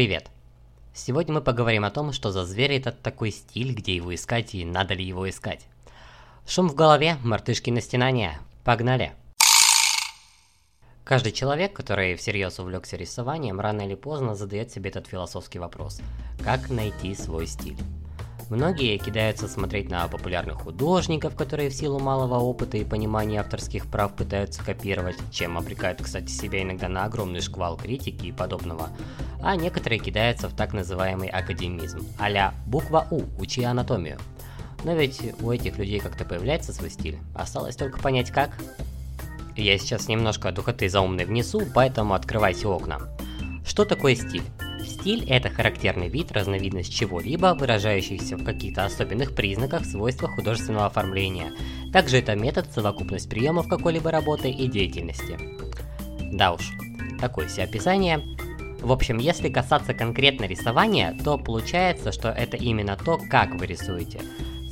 Привет! Сегодня мы поговорим о том, что за зверь этот такой стиль, где его искать и надо ли его искать. Шум в голове, мартышки на стенания. Погнали! Каждый человек, который всерьез увлекся рисованием, рано или поздно задает себе этот философский вопрос. Как найти свой стиль? Многие кидаются смотреть на популярных художников, которые в силу малого опыта и понимания авторских прав пытаются копировать, чем обрекают, кстати, себя иногда на огромный шквал критики и подобного. А некоторые кидаются в так называемый академизм, а буква У, учи анатомию. Но ведь у этих людей как-то появляется свой стиль, осталось только понять как. Я сейчас немножко духоты заумной внесу, поэтому открывайте окна. Что такое стиль? Стиль – это характерный вид, разновидность чего-либо, выражающийся в каких-то особенных признаках, свойствах художественного оформления. Также это метод, совокупность приемов какой-либо работы и деятельности. Да уж, такое себе описание. В общем, если касаться конкретно рисования, то получается, что это именно то, как вы рисуете.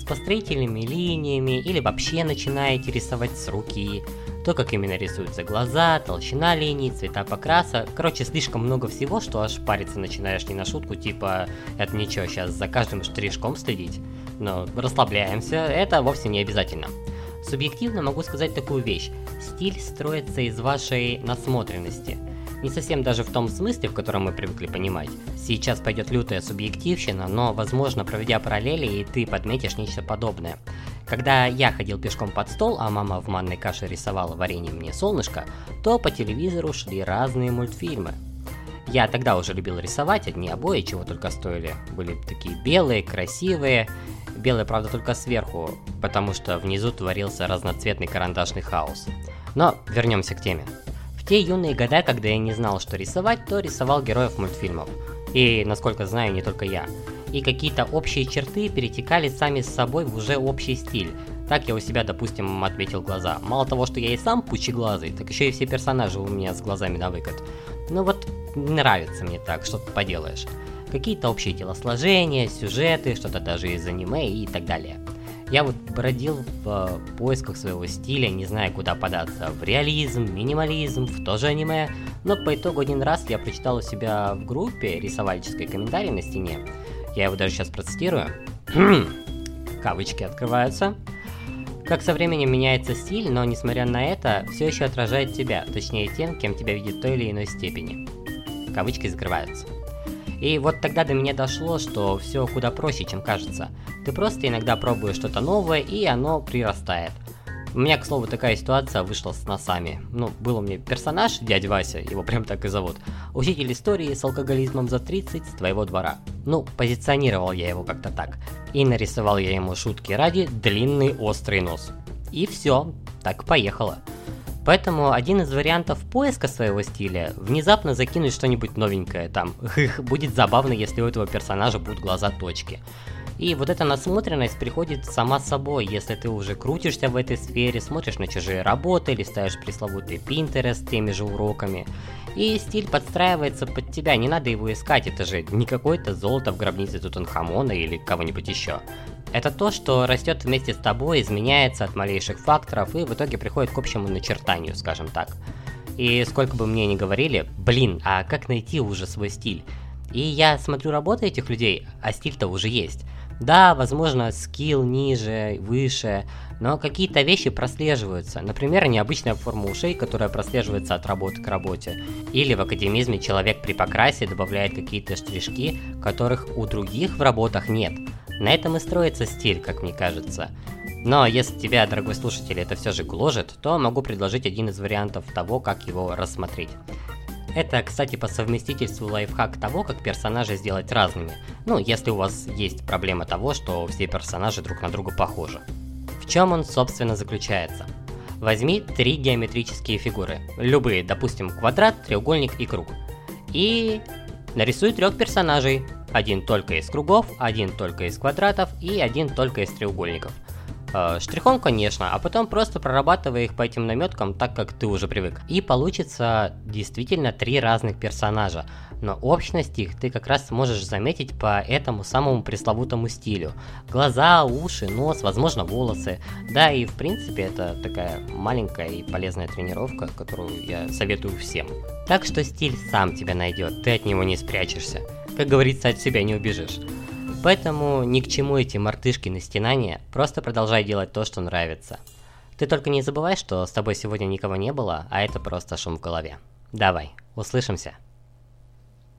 Построительными линиями или вообще начинаете рисовать с руки, то, как именно рисуются глаза, толщина линий, цвета покраса. Короче, слишком много всего, что аж париться начинаешь не на шутку, типа, это ничего, сейчас за каждым штришком следить. Но расслабляемся, это вовсе не обязательно. Субъективно могу сказать такую вещь. Стиль строится из вашей насмотренности. Не совсем даже в том смысле, в котором мы привыкли понимать. Сейчас пойдет лютая субъективщина, но, возможно, проведя параллели, и ты подметишь нечто подобное. Когда я ходил пешком под стол, а мама в манной каше рисовала варенье мне солнышко, то по телевизору шли разные мультфильмы. Я тогда уже любил рисовать, одни обои чего только стоили. Были такие белые, красивые. Белые, правда, только сверху, потому что внизу творился разноцветный карандашный хаос. Но вернемся к теме. Те юные года, когда я не знал, что рисовать, то рисовал героев мультфильмов. И, насколько знаю, не только я и какие-то общие черты перетекали сами с собой в уже общий стиль. Так я у себя, допустим, отметил глаза. Мало того, что я и сам пучеглазый, так еще и все персонажи у меня с глазами на выкат. Ну вот, нравится мне так, что ты поделаешь. Какие-то общие телосложения, сюжеты, что-то даже из аниме и так далее. Я вот бродил в поисках своего стиля, не зная, куда податься. В реализм, минимализм, в то же аниме. Но по итогу один раз я прочитал у себя в группе рисовальческой комментарий на стене, я его даже сейчас процитирую. Кавычки открываются. Как со временем меняется стиль, но несмотря на это, все еще отражает тебя, точнее тем, кем тебя видит в той или иной степени. Кавычки закрываются. И вот тогда до меня дошло, что все куда проще, чем кажется. Ты просто иногда пробуешь что-то новое, и оно прирастает – у меня, к слову, такая ситуация вышла с носами. Ну, был у меня персонаж, дядя Вася, его прям так и зовут. Учитель истории с алкоголизмом за 30 с твоего двора. Ну, позиционировал я его как-то так. И нарисовал я ему шутки ради длинный острый нос. И все, так поехало. Поэтому один из вариантов поиска своего стиля – внезапно закинуть что-нибудь новенькое там. Будет забавно, если у этого персонажа будут глаза точки. И вот эта насмотренность приходит сама собой, если ты уже крутишься в этой сфере, смотришь на чужие работы, листаешь пресловутый Pinterest с теми же уроками. И стиль подстраивается под тебя, не надо его искать, это же не какое-то золото в гробнице Тутанхамона или кого-нибудь еще. Это то, что растет вместе с тобой, изменяется от малейших факторов и в итоге приходит к общему начертанию, скажем так. И сколько бы мне ни говорили, блин, а как найти уже свой стиль? И я смотрю работы этих людей, а стиль-то уже есть. Да, возможно, скилл ниже, выше, но какие-то вещи прослеживаются. Например, необычная форма ушей, которая прослеживается от работы к работе. Или в академизме человек при покрасе добавляет какие-то штришки, которых у других в работах нет. На этом и строится стиль, как мне кажется. Но если тебя, дорогой слушатель, это все же гложет, то могу предложить один из вариантов того, как его рассмотреть. Это, кстати, по совместительству лайфхак того, как персонажи сделать разными. Ну, если у вас есть проблема того, что все персонажи друг на друга похожи. В чем он, собственно, заключается? Возьми три геометрические фигуры. Любые, допустим, квадрат, треугольник и круг. И нарисуй трех персонажей. Один только из кругов, один только из квадратов и один только из треугольников – штрихом, конечно, а потом просто прорабатывая их по этим наметкам так, как ты уже привык. И получится действительно три разных персонажа, но общность их ты как раз сможешь заметить по этому самому пресловутому стилю. Глаза, уши, нос, возможно волосы. Да, и в принципе это такая маленькая и полезная тренировка, которую я советую всем. Так что стиль сам тебя найдет, ты от него не спрячешься. Как говорится, от себя не убежишь. Поэтому ни к чему эти мартышки на стенания, просто продолжай делать то, что нравится. Ты только не забывай, что с тобой сегодня никого не было, а это просто шум в голове. Давай, услышимся.